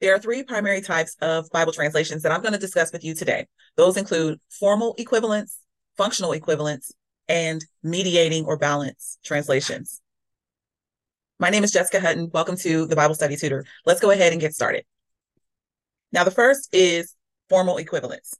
There are three primary types of Bible translations that I'm going to discuss with you today. Those include formal equivalence, functional equivalence, and mediating or balance translations. My name is Jessica Hutton. Welcome to the Bible Study Tutor. Let's go ahead and get started. Now, the first is formal equivalence.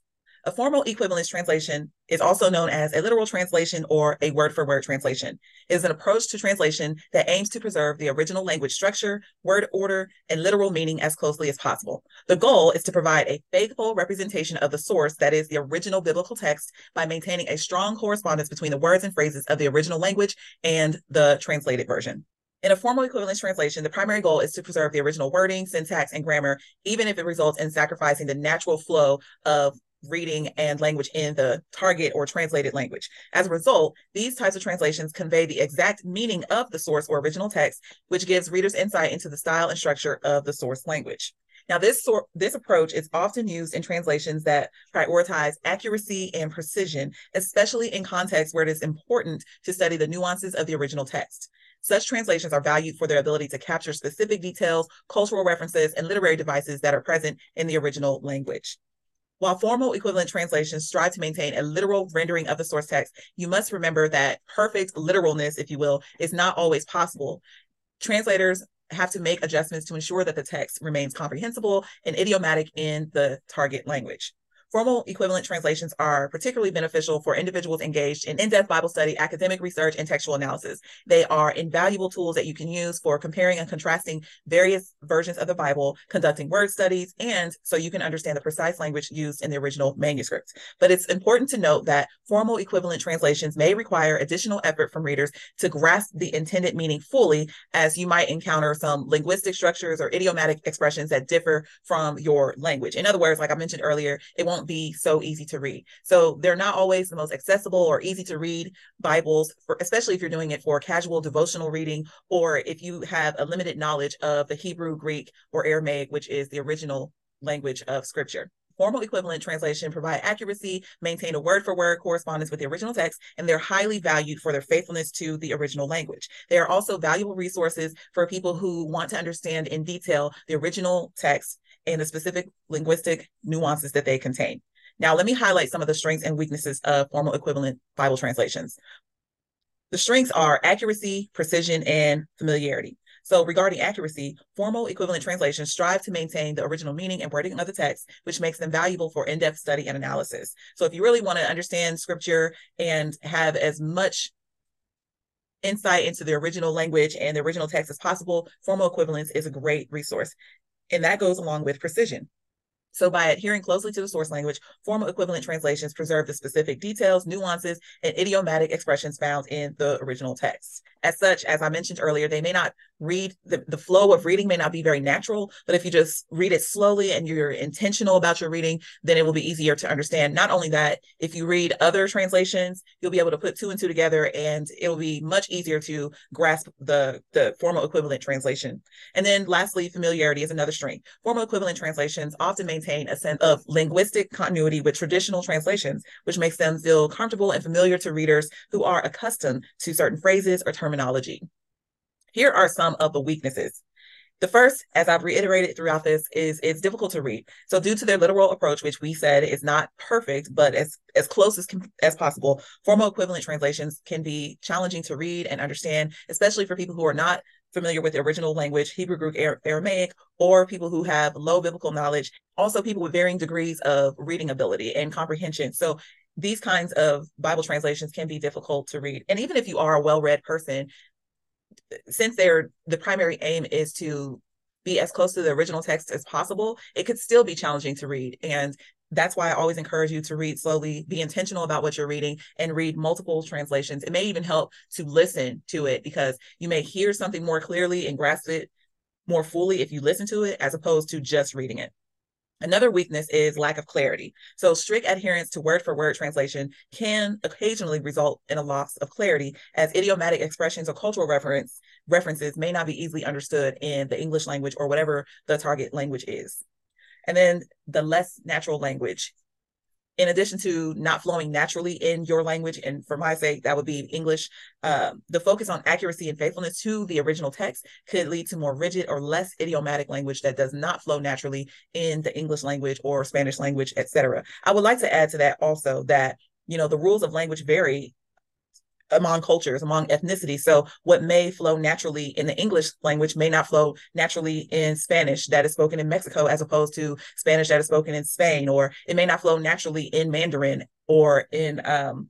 A formal equivalence translation is also known as a literal translation or a word for word translation. It is an approach to translation that aims to preserve the original language structure, word order, and literal meaning as closely as possible. The goal is to provide a faithful representation of the source, that is, the original biblical text, by maintaining a strong correspondence between the words and phrases of the original language and the translated version. In a formal equivalence translation, the primary goal is to preserve the original wording, syntax, and grammar, even if it results in sacrificing the natural flow of reading and language in the target or translated language. As a result, these types of translations convey the exact meaning of the source or original text, which gives readers insight into the style and structure of the source language. Now, this sort this approach is often used in translations that prioritize accuracy and precision, especially in contexts where it is important to study the nuances of the original text. Such translations are valued for their ability to capture specific details, cultural references, and literary devices that are present in the original language. While formal equivalent translations strive to maintain a literal rendering of the source text, you must remember that perfect literalness, if you will, is not always possible. Translators have to make adjustments to ensure that the text remains comprehensible and idiomatic in the target language. Formal equivalent translations are particularly beneficial for individuals engaged in in-depth Bible study, academic research, and textual analysis. They are invaluable tools that you can use for comparing and contrasting various versions of the Bible, conducting word studies, and so you can understand the precise language used in the original manuscripts. But it's important to note that formal equivalent translations may require additional effort from readers to grasp the intended meaning fully, as you might encounter some linguistic structures or idiomatic expressions that differ from your language. In other words, like I mentioned earlier, it won't be so easy to read. So they're not always the most accessible or easy to read Bibles, for, especially if you're doing it for casual devotional reading or if you have a limited knowledge of the Hebrew, Greek, or Aramaic, which is the original language of scripture. Formal equivalent translation provide accuracy, maintain a word for word correspondence with the original text, and they're highly valued for their faithfulness to the original language. They are also valuable resources for people who want to understand in detail the original text and the specific linguistic nuances that they contain. Now, let me highlight some of the strengths and weaknesses of formal equivalent Bible translations. The strengths are accuracy, precision, and familiarity. So, regarding accuracy, formal equivalent translations strive to maintain the original meaning and wording of the text, which makes them valuable for in depth study and analysis. So, if you really want to understand scripture and have as much insight into the original language and the original text as possible, formal equivalence is a great resource. And that goes along with precision. So, by adhering closely to the source language, formal equivalent translations preserve the specific details, nuances, and idiomatic expressions found in the original text. As such, as I mentioned earlier, they may not read the, the flow of reading may not be very natural, but if you just read it slowly and you're intentional about your reading, then it will be easier to understand. Not only that, if you read other translations, you'll be able to put two and two together and it will be much easier to grasp the, the formal equivalent translation. And then lastly, familiarity is another strength. Formal equivalent translations often maintain a sense of linguistic continuity with traditional translations, which makes them feel comfortable and familiar to readers who are accustomed to certain phrases or terminology. Here are some of the weaknesses. The first, as I've reiterated throughout this, is it's difficult to read. So due to their literal approach, which we said is not perfect, but as, as close as, as possible, formal equivalent translations can be challenging to read and understand, especially for people who are not familiar with the original language, Hebrew, Greek, Aramaic, or people who have low biblical knowledge, also people with varying degrees of reading ability and comprehension. So these kinds of Bible translations can be difficult to read. And even if you are a well-read person, since they're the primary aim is to be as close to the original text as possible, it could still be challenging to read. And that's why I always encourage you to read slowly, be intentional about what you're reading, and read multiple translations. It may even help to listen to it because you may hear something more clearly and grasp it more fully if you listen to it as opposed to just reading it. Another weakness is lack of clarity. So, strict adherence to word for word translation can occasionally result in a loss of clarity, as idiomatic expressions or cultural reference references may not be easily understood in the English language or whatever the target language is. And then the less natural language in addition to not flowing naturally in your language, and for my sake, that would be English, uh, the focus on accuracy and faithfulness to the original text could lead to more rigid or less idiomatic language that does not flow naturally in the English language or Spanish language, etc. I would like to add to that also that you know the rules of language vary among cultures, among ethnicities. So what may flow naturally in the English language may not flow naturally in Spanish that is spoken in Mexico as opposed to Spanish that is spoken in Spain, or it may not flow naturally in Mandarin or in um,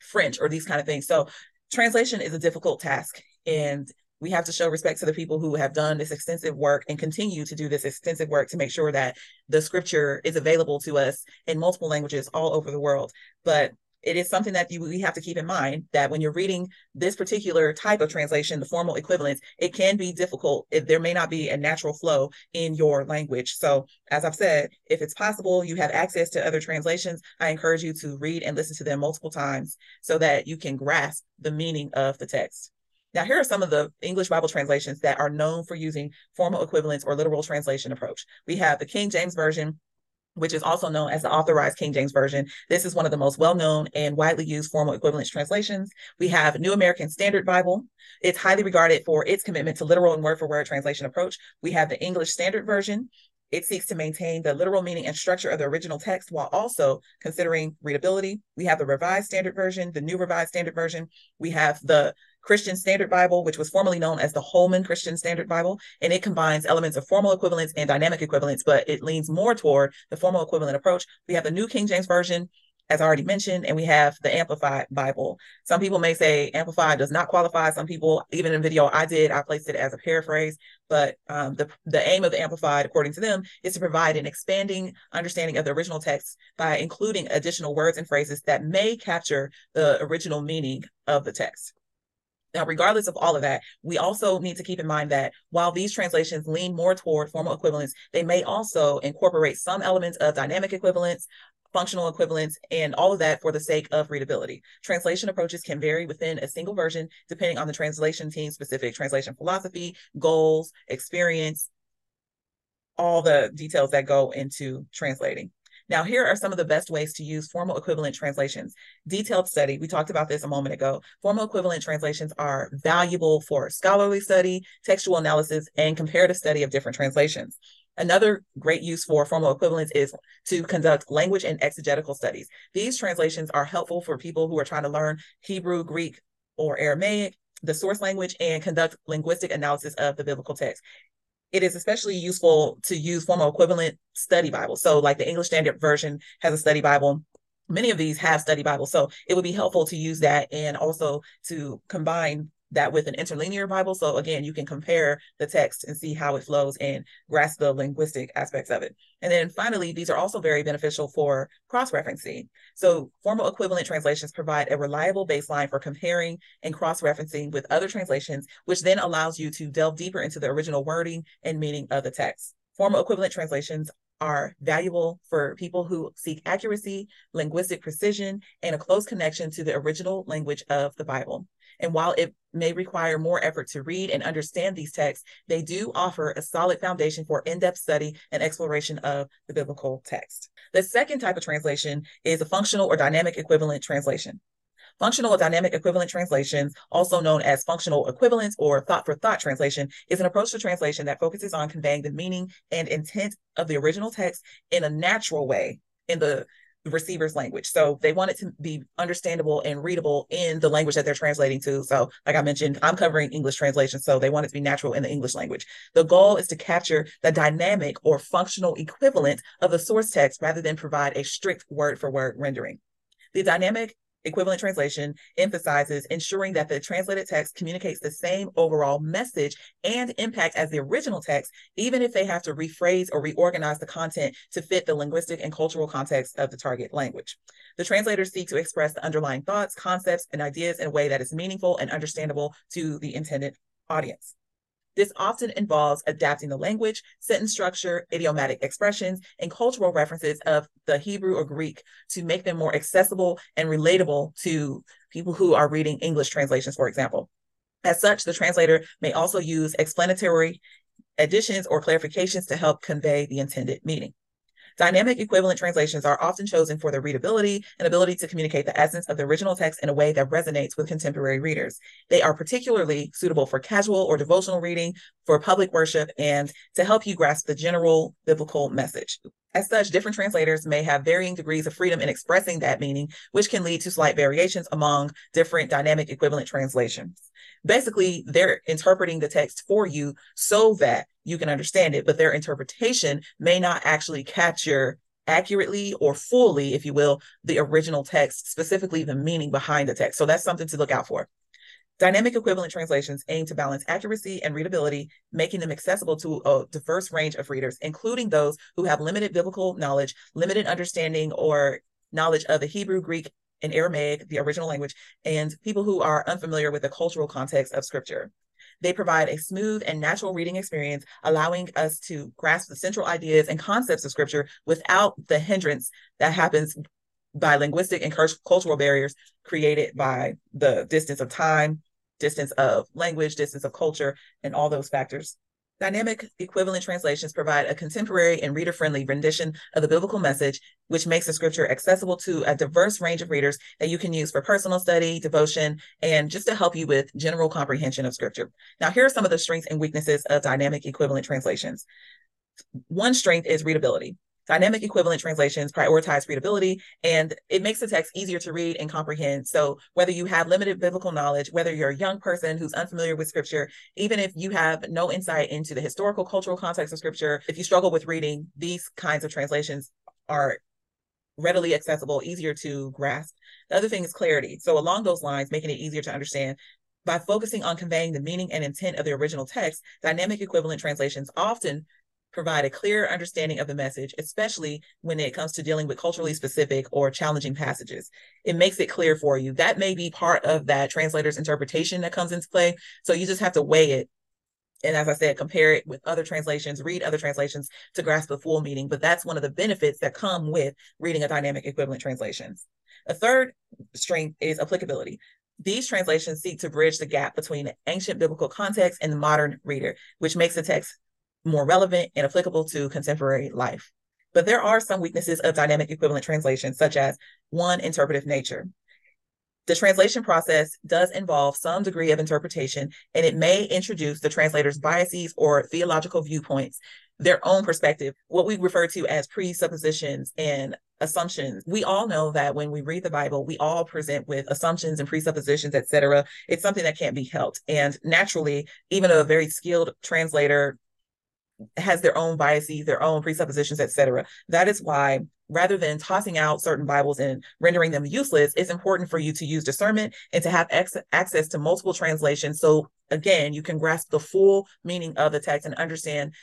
French or these kind of things. So translation is a difficult task and we have to show respect to the people who have done this extensive work and continue to do this extensive work to make sure that the scripture is available to us in multiple languages all over the world. But it is something that you we have to keep in mind that when you're reading this particular type of translation, the formal equivalence, it can be difficult if there may not be a natural flow in your language. So, as I've said, if it's possible, you have access to other translations, I encourage you to read and listen to them multiple times so that you can grasp the meaning of the text. Now, here are some of the English Bible translations that are known for using formal equivalence or literal translation approach. We have the King James Version, which is also known as the Authorized King James Version. This is one of the most well known and widely used formal equivalence translations. We have New American Standard Bible. It's highly regarded for its commitment to literal and word for word translation approach. We have the English Standard Version. It seeks to maintain the literal meaning and structure of the original text while also considering readability. We have the Revised Standard Version, the New Revised Standard Version. We have the Christian Standard Bible, which was formerly known as the Holman Christian Standard Bible, and it combines elements of formal equivalence and dynamic equivalence, but it leans more toward the formal equivalent approach. We have the New King James Version, as I already mentioned, and we have the Amplified Bible. Some people may say Amplified does not qualify. Some people, even in video I did, I placed it as a paraphrase. But um, the the aim of the Amplified, according to them, is to provide an expanding understanding of the original text by including additional words and phrases that may capture the original meaning of the text. Now, regardless of all of that, we also need to keep in mind that while these translations lean more toward formal equivalence, they may also incorporate some elements of dynamic equivalence, functional equivalence, and all of that for the sake of readability. Translation approaches can vary within a single version depending on the translation team's specific translation philosophy, goals, experience, all the details that go into translating. Now, here are some of the best ways to use formal equivalent translations. Detailed study, we talked about this a moment ago. Formal equivalent translations are valuable for scholarly study, textual analysis, and comparative study of different translations. Another great use for formal equivalence is to conduct language and exegetical studies. These translations are helpful for people who are trying to learn Hebrew, Greek, or Aramaic, the source language, and conduct linguistic analysis of the biblical text it is especially useful to use formal equivalent study Bibles. So, like the English Standard Version has a study Bible. Many of these have study Bibles. So, it would be helpful to use that and also to combine that with an interlinear Bible. So again, you can compare the text and see how it flows and grasp the linguistic aspects of it. And then finally, these are also very beneficial for cross-referencing. So formal equivalent translations provide a reliable baseline for comparing and cross-referencing with other translations, which then allows you to delve deeper into the original wording and meaning of the text. Formal equivalent translations are valuable for people who seek accuracy, linguistic precision, and a close connection to the original language of the Bible. And while it may require more effort to read and understand these texts, they do offer a solid foundation for in depth study and exploration of the biblical text. The second type of translation is a functional or dynamic equivalent translation. Functional or dynamic equivalent translations, also known as functional equivalence or thought for thought translation, is an approach to translation that focuses on conveying the meaning and intent of the original text in a natural way in the receiver's language. So they want it to be understandable and readable in the language that they're translating to. So, like I mentioned, I'm covering English translation, so they want it to be natural in the English language. The goal is to capture the dynamic or functional equivalent of the source text rather than provide a strict word for word rendering. The dynamic equivalent translation emphasizes ensuring that the translated text communicates the same overall message and impact as the original text, even if they have to rephrase or reorganize the content to fit the linguistic and cultural context of the target language. The translators seek to express the underlying thoughts, concepts, and ideas in a way that is meaningful and understandable to the intended audience. This often involves adapting the language, sentence structure, idiomatic expressions, and cultural references of the Hebrew or Greek to make them more accessible and relatable to people who are reading English translations, for example. As such, the translator may also use explanatory additions or clarifications to help convey the intended meaning. Dynamic equivalent translations are often chosen for their readability and ability to communicate the essence of the original text in a way that resonates with contemporary readers. They are particularly suitable for casual or devotional reading, for public worship, and to help you grasp the general biblical message. As such, different translators may have varying degrees of freedom in expressing that meaning, which can lead to slight variations among different dynamic equivalent translations. Basically, they're interpreting the text for you so that you can understand it, but their interpretation may not actually capture accurately or fully, if you will, the original text, specifically the meaning behind the text. So that's something to look out for. Dynamic equivalent translations aim to balance accuracy and readability, making them accessible to a diverse range of readers, including those who have limited biblical knowledge, limited understanding or knowledge of the Hebrew, Greek, and Aramaic, the original language, and people who are unfamiliar with the cultural context of scripture. They provide a smooth and natural reading experience, allowing us to grasp the central ideas and concepts of scripture without the hindrance that happens by linguistic and cultural barriers created by the distance of time, distance of language, distance of culture, and all those factors. Dynamic equivalent translations provide a contemporary and reader friendly rendition of the biblical message, which makes the scripture accessible to a diverse range of readers that you can use for personal study, devotion, and just to help you with general comprehension of scripture. Now, here are some of the strengths and weaknesses of dynamic equivalent translations. One strength is readability. Dynamic equivalent translations prioritize readability and it makes the text easier to read and comprehend. So, whether you have limited biblical knowledge, whether you're a young person who's unfamiliar with scripture, even if you have no insight into the historical, cultural context of scripture, if you struggle with reading, these kinds of translations are readily accessible, easier to grasp. The other thing is clarity. So, along those lines, making it easier to understand. By focusing on conveying the meaning and intent of the original text, dynamic equivalent translations often provide a clear understanding of the message, especially when it comes to dealing with culturally specific or challenging passages. It makes it clear for you. That may be part of that translator's interpretation that comes into play. So you just have to weigh it. And as I said, compare it with other translations, read other translations to grasp the full meaning. But that's one of the benefits that come with reading a dynamic equivalent translation. A third strength is applicability. These translations seek to bridge the gap between ancient biblical context and the modern reader, which makes the text more relevant and applicable to contemporary life. But there are some weaknesses of dynamic equivalent translation, such as one, interpretive nature. The translation process does involve some degree of interpretation, and it may introduce the translator's biases or theological viewpoints, their own perspective, what we refer to as presuppositions and assumptions. We all know that when we read the Bible, we all present with assumptions and presuppositions, etc. It's something that can't be helped. And naturally, even a very skilled translator has their own biases, their own presuppositions, etc. That is why rather than tossing out certain Bibles and rendering them useless, it's important for you to use discernment and to have ex- access to multiple translations. So again, you can grasp the full meaning of the text and understand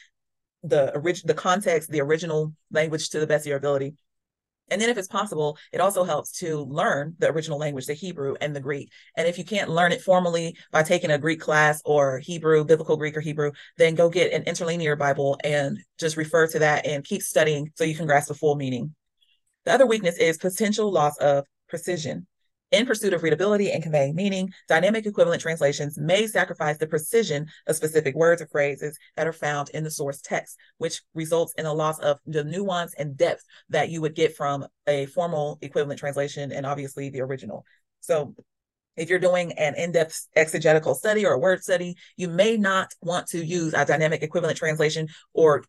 the original, the context, the original language to the best of your ability. And then, if it's possible, it also helps to learn the original language, the Hebrew and the Greek. And if you can't learn it formally by taking a Greek class or Hebrew, biblical Greek or Hebrew, then go get an interlinear Bible and just refer to that and keep studying so you can grasp the full meaning. The other weakness is potential loss of precision. In pursuit of readability and conveying meaning, dynamic equivalent translations may sacrifice the precision of specific words or phrases that are found in the source text, which results in a loss of the nuance and depth that you would get from a formal equivalent translation and obviously the original. So if you're doing an in-depth exegetical study or a word study, you may not want to use a dynamic equivalent translation or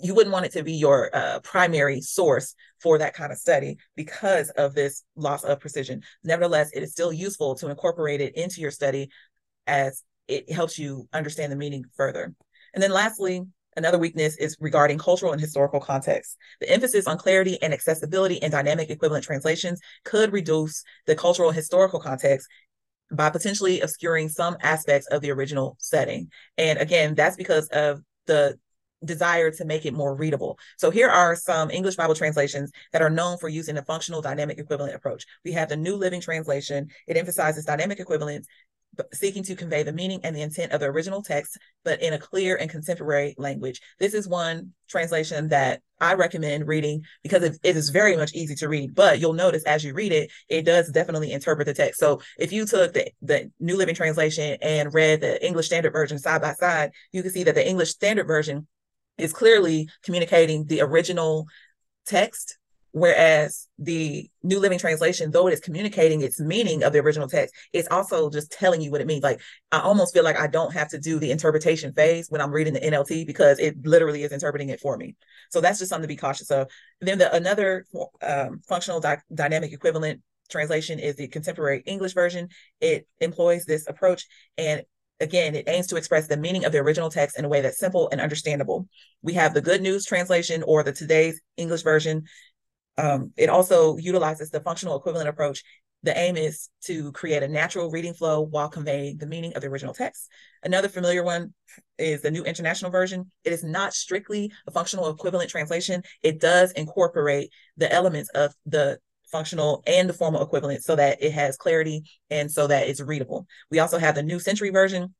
you wouldn't want it to be your uh, primary source for that kind of study because of this loss of precision. Nevertheless, it is still useful to incorporate it into your study as it helps you understand the meaning further. And then lastly, another weakness is regarding cultural and historical context. The emphasis on clarity and accessibility in dynamic equivalent translations could reduce the cultural and historical context by potentially obscuring some aspects of the original setting. And again, that's because of the desire to make it more readable. So here are some English Bible translations that are known for using a functional dynamic equivalent approach. We have the New Living Translation. It emphasizes dynamic equivalence, seeking to convey the meaning and the intent of the original text, but in a clear and contemporary language. This is one translation that I recommend reading because it, it is very much easy to read. But you'll notice as you read it, it does definitely interpret the text. So if you took the, the New Living Translation and read the English Standard Version side by side, you can see that the English Standard Version is clearly communicating the original text Whereas the New Living Translation, though it is communicating its meaning of the original text, it's also just telling you what it means. Like I almost feel like I don't have to do the interpretation phase when I'm reading the NLT because it literally is interpreting it for me. So that's just something to be cautious of. Then the another um, functional di- dynamic equivalent translation is the contemporary English version. It employs this approach and again, it aims to express the meaning of the original text in a way that's simple and understandable. We have the Good News translation or the today's English version. Um, it also utilizes the functional equivalent approach. The aim is to create a natural reading flow while conveying the meaning of the original text. Another familiar one is the New International Version. It is not strictly a functional equivalent translation. It does incorporate the elements of the functional and the formal equivalent so that it has clarity and so that it's readable. We also have the New Century Version.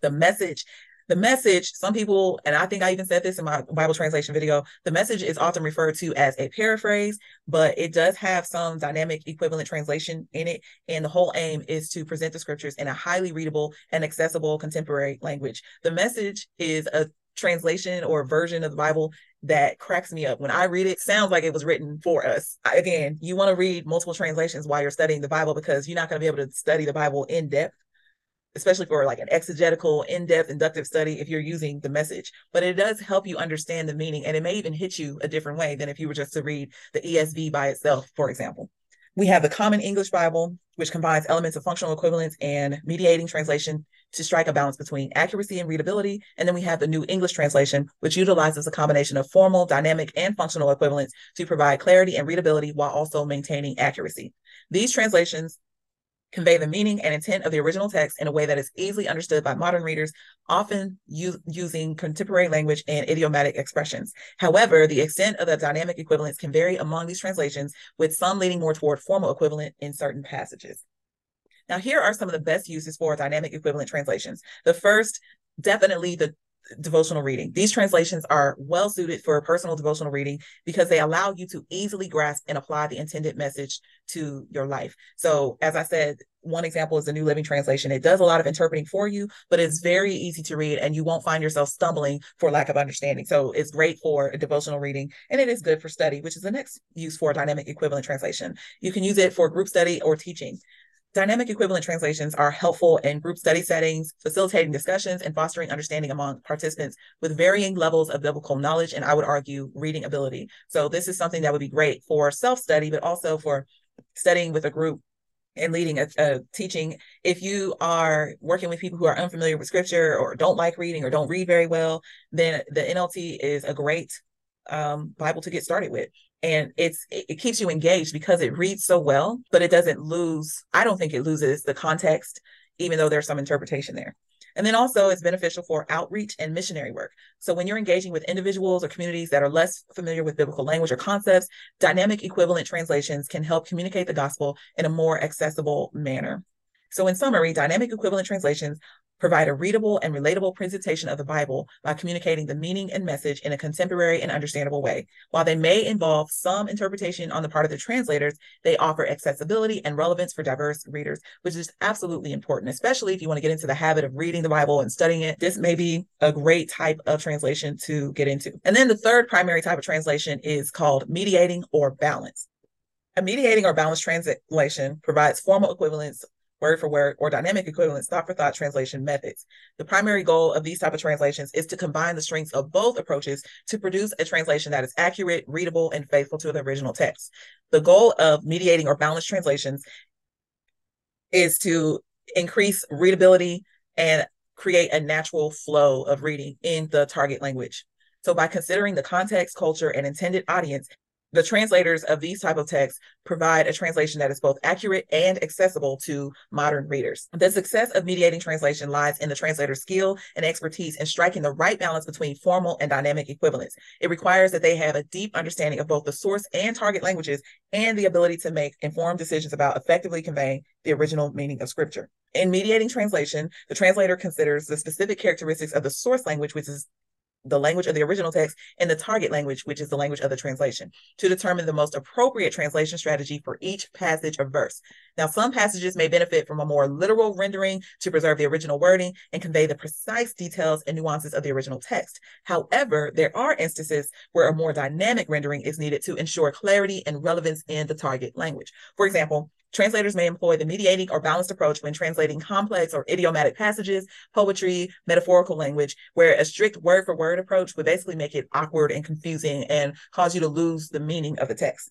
The message the message, some people, and I think I even said this in my Bible translation video, the message is often referred to as a paraphrase, but it does have some dynamic equivalent translation in it. And the whole aim is to present the scriptures in a highly readable and accessible contemporary language. The message is a translation or version of the Bible that cracks me up. When I read it, sounds like it was written for us. Again, you want to read multiple translations while you're studying the Bible because you're not going to be able to study the Bible in depth especially for like an exegetical, in-depth inductive study if you're using the message. But it does help you understand the meaning and it may even hit you a different way than if you were just to read the ESV by itself, for example. We have the Common English Bible, which combines elements of functional equivalence and mediating translation to strike a balance between accuracy and readability. And then we have the New English Translation, which utilizes a combination of formal, dynamic, and functional equivalents to provide clarity and readability while also maintaining accuracy. These translations convey the meaning and intent of the original text in a way that is easily understood by modern readers, often u- using contemporary language and idiomatic expressions. However, the extent of the dynamic equivalence can vary among these translations, with some leaning more toward formal equivalent in certain passages. Now, here are some of the best uses for dynamic equivalent translations. The first, definitely the devotional reading. These translations are well suited for personal devotional reading because they allow you to easily grasp and apply the intended message to your life. So, as I said, one example is the New Living Translation. It does a lot of interpreting for you, but it's very easy to read and you won't find yourself stumbling for lack of understanding. So, it's great for a devotional reading and it is good for study, which is the next use for dynamic equivalent translation. You can use it for group study or teaching. Dynamic equivalent translations are helpful in group study settings, facilitating discussions and fostering understanding among participants with varying levels of biblical knowledge and I would argue reading ability. So this is something that would be great for self-study, but also for studying with a group and leading a, a, teaching. If you are working with people who are unfamiliar with scripture or don't like reading or don't read very well, then the NLT is a great um, Bible to get started with and it's it keeps you engaged because it reads so well but it doesn't lose i don't think it loses the context even though there's some interpretation there. And then also it's beneficial for outreach and missionary work. So when you're engaging with individuals or communities that are less familiar with biblical language or concepts dynamic equivalent translations can help communicate the gospel in a more accessible manner so, in summary, dynamic equivalent translations provide a readable and relatable presentation of the Bible by communicating the meaning and message in a contemporary and understandable way. While they may involve some interpretation on the part of the translators, they offer accessibility and relevance for diverse readers, which is absolutely important, especially if you want to get into the habit of reading the Bible and studying it. This may be a great type of translation to get into. And then the third primary type of translation is called mediating or balance. A mediating or balanced translation provides formal equivalence word for word, or dynamic equivalence thought for thought translation methods. The primary goal of these type of translations is to combine the strengths of both approaches to produce a translation that is accurate, readable, and faithful to the original text. The goal of mediating or balanced translations is to increase readability and create a natural flow of reading in the target language. So by considering the context, culture, and intended audience, the translators of these type of texts provide a translation that is both accurate and accessible to modern readers. The success of mediating translation lies in the translator's skill and expertise in striking the right balance between formal and dynamic equivalence. It requires that they have a deep understanding of both the source and target languages and the ability to make informed decisions about effectively conveying the original meaning of scripture. In mediating translation, the translator considers the specific characteristics of the source language, which is the language of the original text and the target language, which is the language of the translation, to determine the most appropriate translation strategy for each passage or verse. Now, some passages may benefit from a more literal rendering to preserve the original wording and convey the precise details and nuances of the original text. However, there are instances where a more dynamic rendering is needed to ensure clarity and relevance in the target language. For example, Translators may employ the mediating or balanced approach when translating complex or idiomatic passages, poetry, metaphorical language, where a strict word for word approach would basically make it awkward and confusing and cause you to lose the meaning of the text.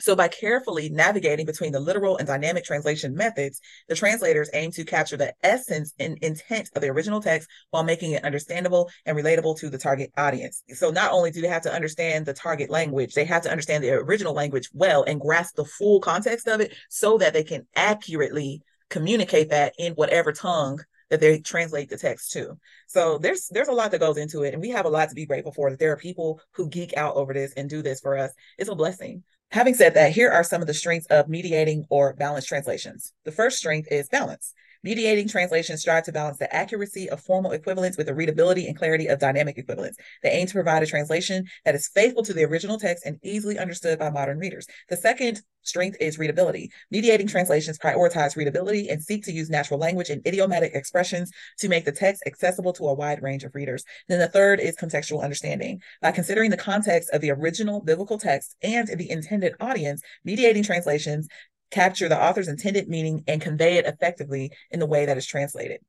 So, by carefully navigating between the literal and dynamic translation methods, the translators aim to capture the essence and intent of the original text while making it understandable and relatable to the target audience. So, not only do they have to understand the target language, they have to understand the original language well and grasp the full context of it so that they can accurately communicate that in whatever tongue that they translate the text to. So there's there's a lot that goes into it and we have a lot to be grateful for that there are people who geek out over this and do this for us. It's a blessing. Having said that, here are some of the strengths of mediating or balanced translations. The first strength is balance. Mediating translations strive to balance the accuracy of formal equivalents with the readability and clarity of dynamic equivalents. They aim to provide a translation that is faithful to the original text and easily understood by modern readers. The second strength is readability. Mediating translations prioritize readability and seek to use natural language and idiomatic expressions to make the text accessible to a wide range of readers. Then the third is contextual understanding. By considering the context of the original biblical text and the intended audience, mediating translations capture the author's intended meaning and convey it effectively in the way that is translated.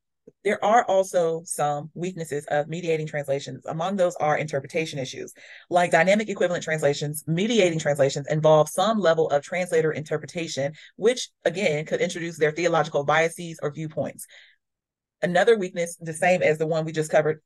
There are also some weaknesses of mediating translations. Among those are interpretation issues. Like dynamic equivalent translations, mediating translations involve some level of translator interpretation, which again could introduce their theological biases or viewpoints. Another weakness, the same as the one we just covered,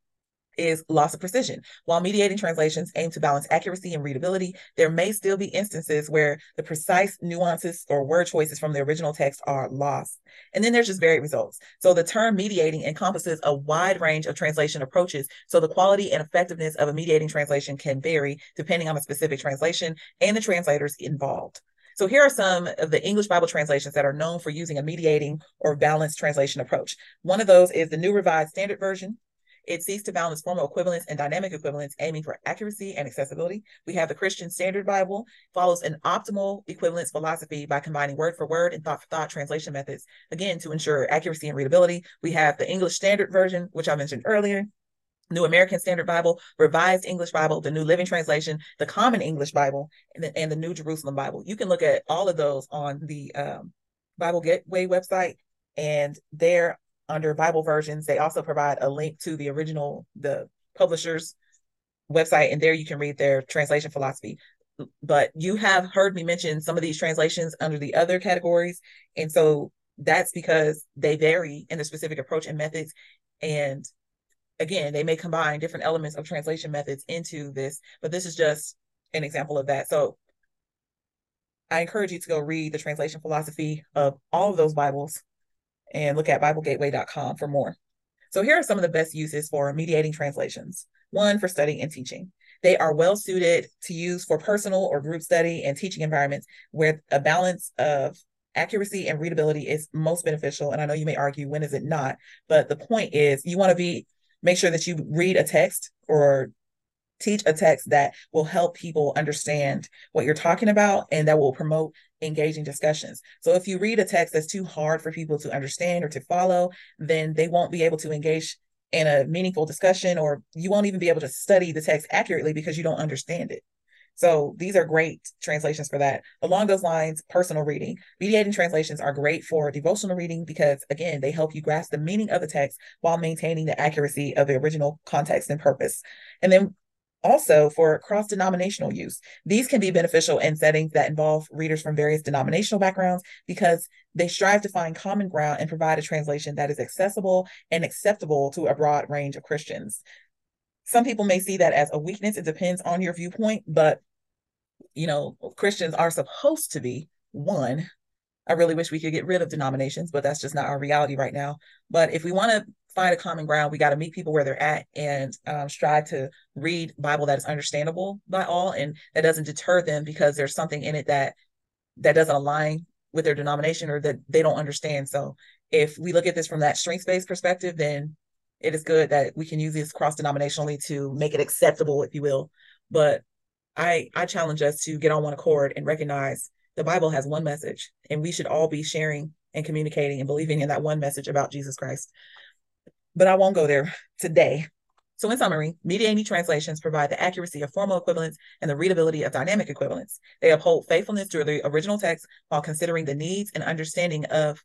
is loss of precision. While mediating translations aim to balance accuracy and readability, there may still be instances where the precise nuances or word choices from the original text are lost. And then there's just varied results. So the term mediating encompasses a wide range of translation approaches. So the quality and effectiveness of a mediating translation can vary depending on the specific translation and the translators involved. So here are some of the English Bible translations that are known for using a mediating or balanced translation approach. One of those is the New Revised Standard Version, it seeks to balance formal equivalence and dynamic equivalence, aiming for accuracy and accessibility. We have the Christian Standard Bible, follows an optimal equivalence philosophy by combining word for word and thought for thought translation methods, again, to ensure accuracy and readability. We have the English Standard Version, which I mentioned earlier. New American Standard Bible, Revised English Bible, the New Living Translation, the Common English Bible, and the, and the New Jerusalem Bible. You can look at all of those on the um, Bible Gateway website, and there under Bible versions. They also provide a link to the original, the publisher's website, and there you can read their translation philosophy. But you have heard me mention some of these translations under the other categories. And so that's because they vary in the specific approach and methods. And again, they may combine different elements of translation methods into this, but this is just an example of that. So I encourage you to go read the translation philosophy of all of those Bibles and look at BibleGateway.com for more. So here are some of the best uses for mediating translations. One, for studying and teaching. They are well suited to use for personal or group study and teaching environments where a balance of accuracy and readability is most beneficial. And I know you may argue, when is it not? But the point is, you want to be make sure that you read a text or teach a text that will help people understand what you're talking about and that will promote engaging discussions. So if you read a text that's too hard for people to understand or to follow, then they won't be able to engage in a meaningful discussion or you won't even be able to study the text accurately because you don't understand it. So these are great translations for that. Along those lines, personal reading. Mediating translations are great for devotional reading because, again, they help you grasp the meaning of the text while maintaining the accuracy of the original context and purpose. And then also for cross denominational use. These can be beneficial in settings that involve readers from various denominational backgrounds because they strive to find common ground and provide a translation that is accessible and acceptable to a broad range of Christians. Some people may see that as a weakness. It depends on your viewpoint, but you know, Christians are supposed to be one. I really wish we could get rid of denominations, but that's just not our reality right now. But if we want to find a common ground. We got to meet people where they're at and um, strive to read Bible that is understandable by all and that doesn't deter them because there's something in it that that doesn't align with their denomination or that they don't understand. So if we look at this from that strengths based perspective, then it is good that we can use this cross denominationally to make it acceptable, if you will. But I I challenge us to get on one accord and recognize the Bible has one message, and we should all be sharing and communicating and believing in that one message about Jesus Christ. But I won't go there today. So, in summary, mediating translations provide the accuracy of formal equivalence and the readability of dynamic equivalence. They uphold faithfulness to the original text while considering the needs and understanding of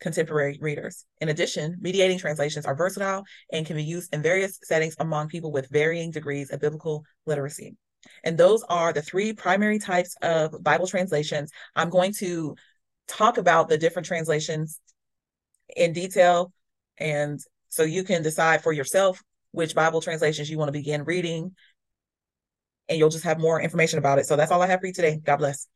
contemporary readers. In addition, mediating translations are versatile and can be used in various settings among people with varying degrees of biblical literacy. And those are the three primary types of Bible translations. I'm going to talk about the different translations in detail. And so you can decide for yourself which Bible translations you want to begin reading. And you'll just have more information about it. So that's all I have for you today. God bless.